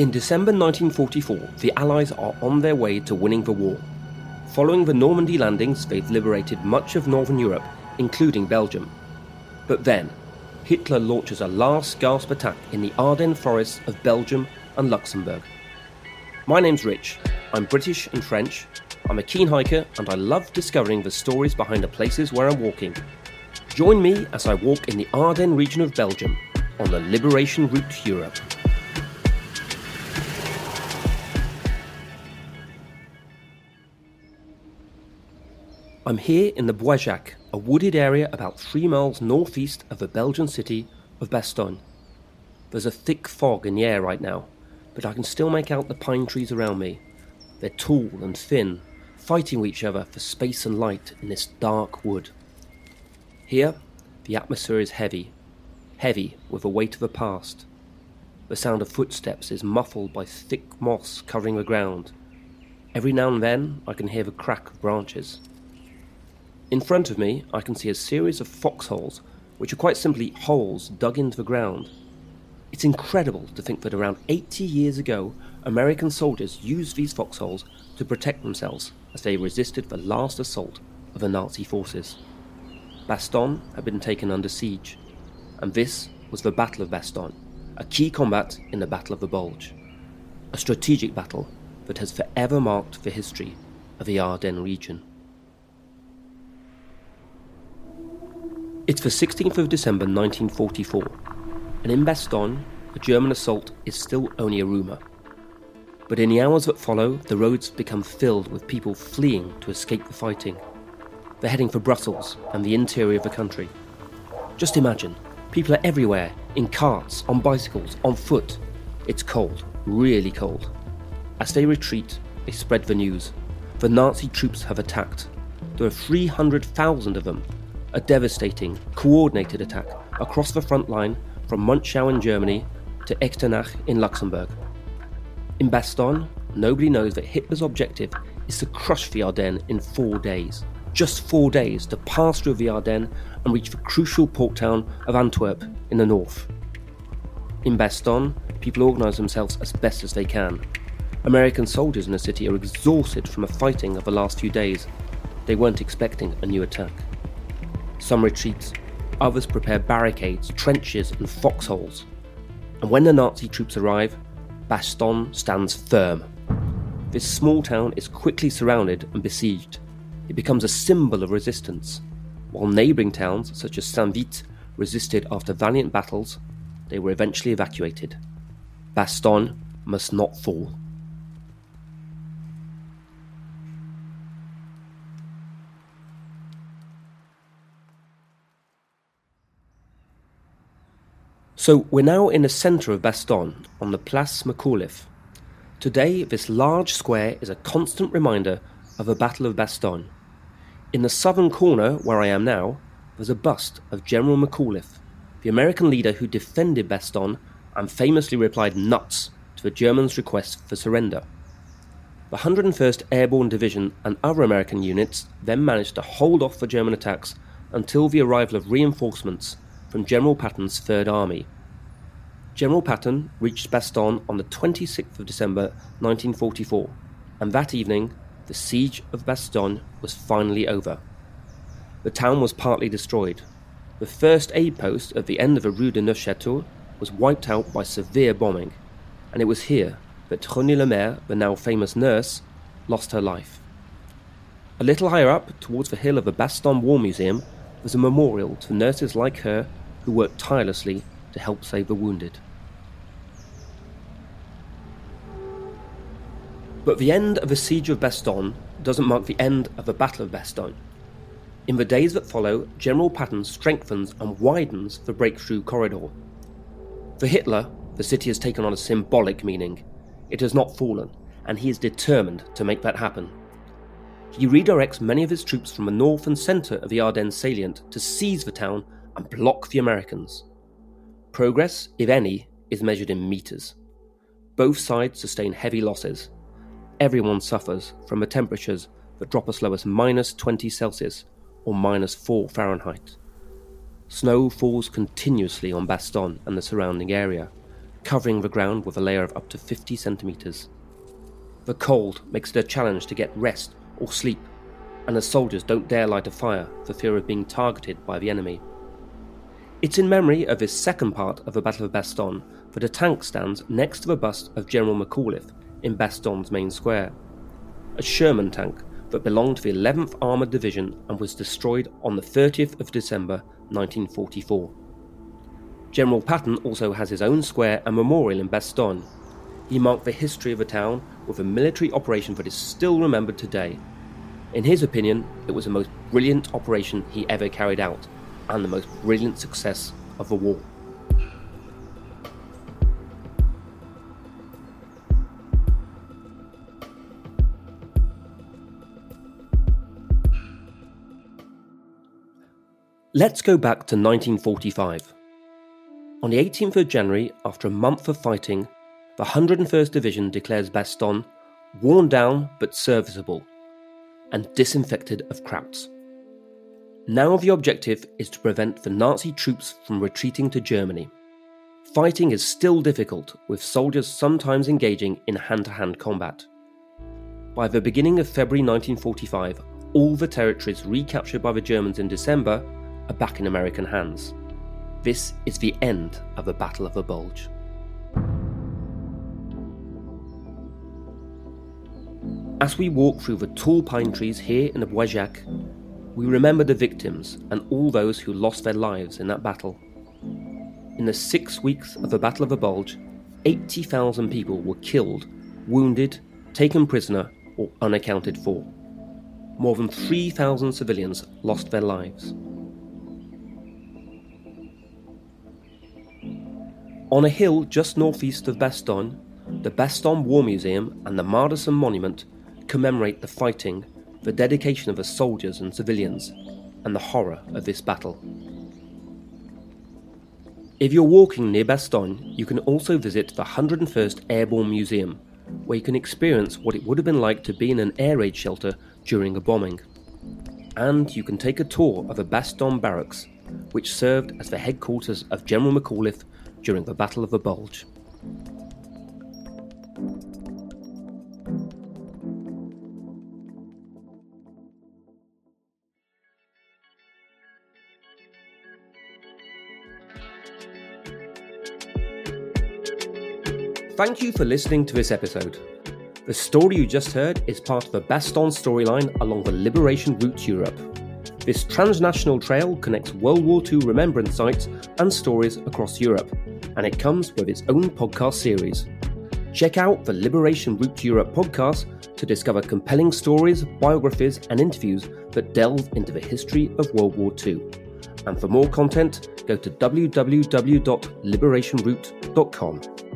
In December 1944, the Allies are on their way to winning the war. Following the Normandy landings, they've liberated much of northern Europe, including Belgium. But then, Hitler launches a last gasp attack in the Ardennes forests of Belgium and Luxembourg. My name's Rich. I'm British and French. I'm a keen hiker and I love discovering the stories behind the places where I'm walking. Join me as I walk in the Ardennes region of Belgium on the Liberation Route to Europe. I'm here in the Bois Jacques, a wooded area about three miles northeast of the Belgian city of Bastogne. There's a thick fog in the air right now, but I can still make out the pine trees around me. They're tall and thin, fighting with each other for space and light in this dark wood. Here, the atmosphere is heavy, heavy with the weight of the past. The sound of footsteps is muffled by thick moss covering the ground. Every now and then, I can hear the crack of branches. In front of me, I can see a series of foxholes, which are quite simply holes dug into the ground. It's incredible to think that around 80 years ago, American soldiers used these foxholes to protect themselves as they resisted the last assault of the Nazi forces. Bastogne had been taken under siege, and this was the Battle of Bastogne, a key combat in the Battle of the Bulge, a strategic battle that has forever marked the history of the Ardennes region. It's the 16th of December 1944, and in Bastogne, a German assault is still only a rumour. But in the hours that follow, the roads become filled with people fleeing to escape the fighting. They're heading for Brussels and the interior of the country. Just imagine, people are everywhere, in carts, on bicycles, on foot. It's cold, really cold. As they retreat, they spread the news. The Nazi troops have attacked. There are 300,000 of them a devastating, coordinated attack across the front line from Monschau in Germany to Echternach in Luxembourg. In Bastogne, nobody knows that Hitler's objective is to crush the Ardennes in four days. Just four days to pass through the Ardennes and reach the crucial port town of Antwerp in the north. In Bastogne, people organise themselves as best as they can. American soldiers in the city are exhausted from the fighting of the last few days. They weren't expecting a new attack. Some retreat, others prepare barricades, trenches, and foxholes. And when the Nazi troops arrive, Bastogne stands firm. This small town is quickly surrounded and besieged. It becomes a symbol of resistance. While neighbouring towns such as Saint Vith resisted after valiant battles, they were eventually evacuated. Bastogne must not fall. So we're now in the centre of Bastogne, on the Place McAuliffe. Today, this large square is a constant reminder of the Battle of Bastogne. In the southern corner, where I am now, there's a bust of General McAuliffe, the American leader who defended Bastogne and famously replied nuts to the Germans' request for surrender. The 101st Airborne Division and other American units then managed to hold off the German attacks until the arrival of reinforcements from General Patton's Third Army. General Patton reached Bastogne on the 26th of December 1944, and that evening the siege of Bastogne was finally over. The town was partly destroyed. The first aid post at the end of the Rue de Neufchâteau was wiped out by severe bombing, and it was here that Renée Lemaire, the now famous nurse, lost her life. A little higher up, towards the hill of the Bastogne War Museum, was a memorial to nurses like her who worked tirelessly to help save the wounded. But the end of the siege of Bastogne doesn't mark the end of the Battle of Bastogne. In the days that follow, General Patton strengthens and widens the breakthrough corridor. For Hitler, the city has taken on a symbolic meaning. It has not fallen, and he is determined to make that happen. He redirects many of his troops from the north and centre of the Ardennes salient to seize the town and block the Americans. Progress, if any, is measured in metres. Both sides sustain heavy losses. Everyone suffers from the temperatures that drop as low as minus 20 Celsius or minus 4 Fahrenheit. Snow falls continuously on Bastogne and the surrounding area, covering the ground with a layer of up to 50 centimetres. The cold makes it a challenge to get rest or sleep, and the soldiers don't dare light a fire for fear of being targeted by the enemy. It's in memory of this second part of the Battle of Bastogne that a tank stands next to the bust of General McAuliffe in Bastogne's main square. A Sherman tank that belonged to the 11th Armoured Division and was destroyed on the 30th of December 1944. General Patton also has his own square and memorial in Bastogne. He marked the history of the town with a military operation that is still remembered today. In his opinion, it was the most brilliant operation he ever carried out and the most brilliant success of the war. Let's go back to 1945. On the 18th of January, after a month of fighting, the 101st Division declares Bastogne worn down but serviceable and disinfected of Krauts. Now the objective is to prevent the Nazi troops from retreating to Germany. Fighting is still difficult, with soldiers sometimes engaging in hand to hand combat. By the beginning of February 1945, all the territories recaptured by the Germans in December are back in American hands. This is the end of the Battle of the Bulge. As we walk through the tall pine trees here in the Bois Jacques, we remember the victims and all those who lost their lives in that battle. In the six weeks of the Battle of the Bulge, 80,000 people were killed, wounded, taken prisoner, or unaccounted for. More than 3,000 civilians lost their lives. On a hill just northeast of Bastogne, the Bastogne War Museum and the Mardasson Monument commemorate the fighting, the dedication of the soldiers and civilians, and the horror of this battle. If you're walking near Bastogne, you can also visit the 101st Airborne Museum, where you can experience what it would have been like to be in an air raid shelter during a bombing. And you can take a tour of the Bastogne Barracks, which served as the headquarters of General McAuliffe during the Battle of the Bulge. Thank you for listening to this episode. The story you just heard is part of the Bastogne storyline along the Liberation Route to Europe. This transnational trail connects World War II remembrance sites and stories across Europe, and it comes with its own podcast series. Check out the Liberation Route to Europe podcast to discover compelling stories, biographies, and interviews that delve into the history of World War II. And for more content, go to www.liberationroute.com.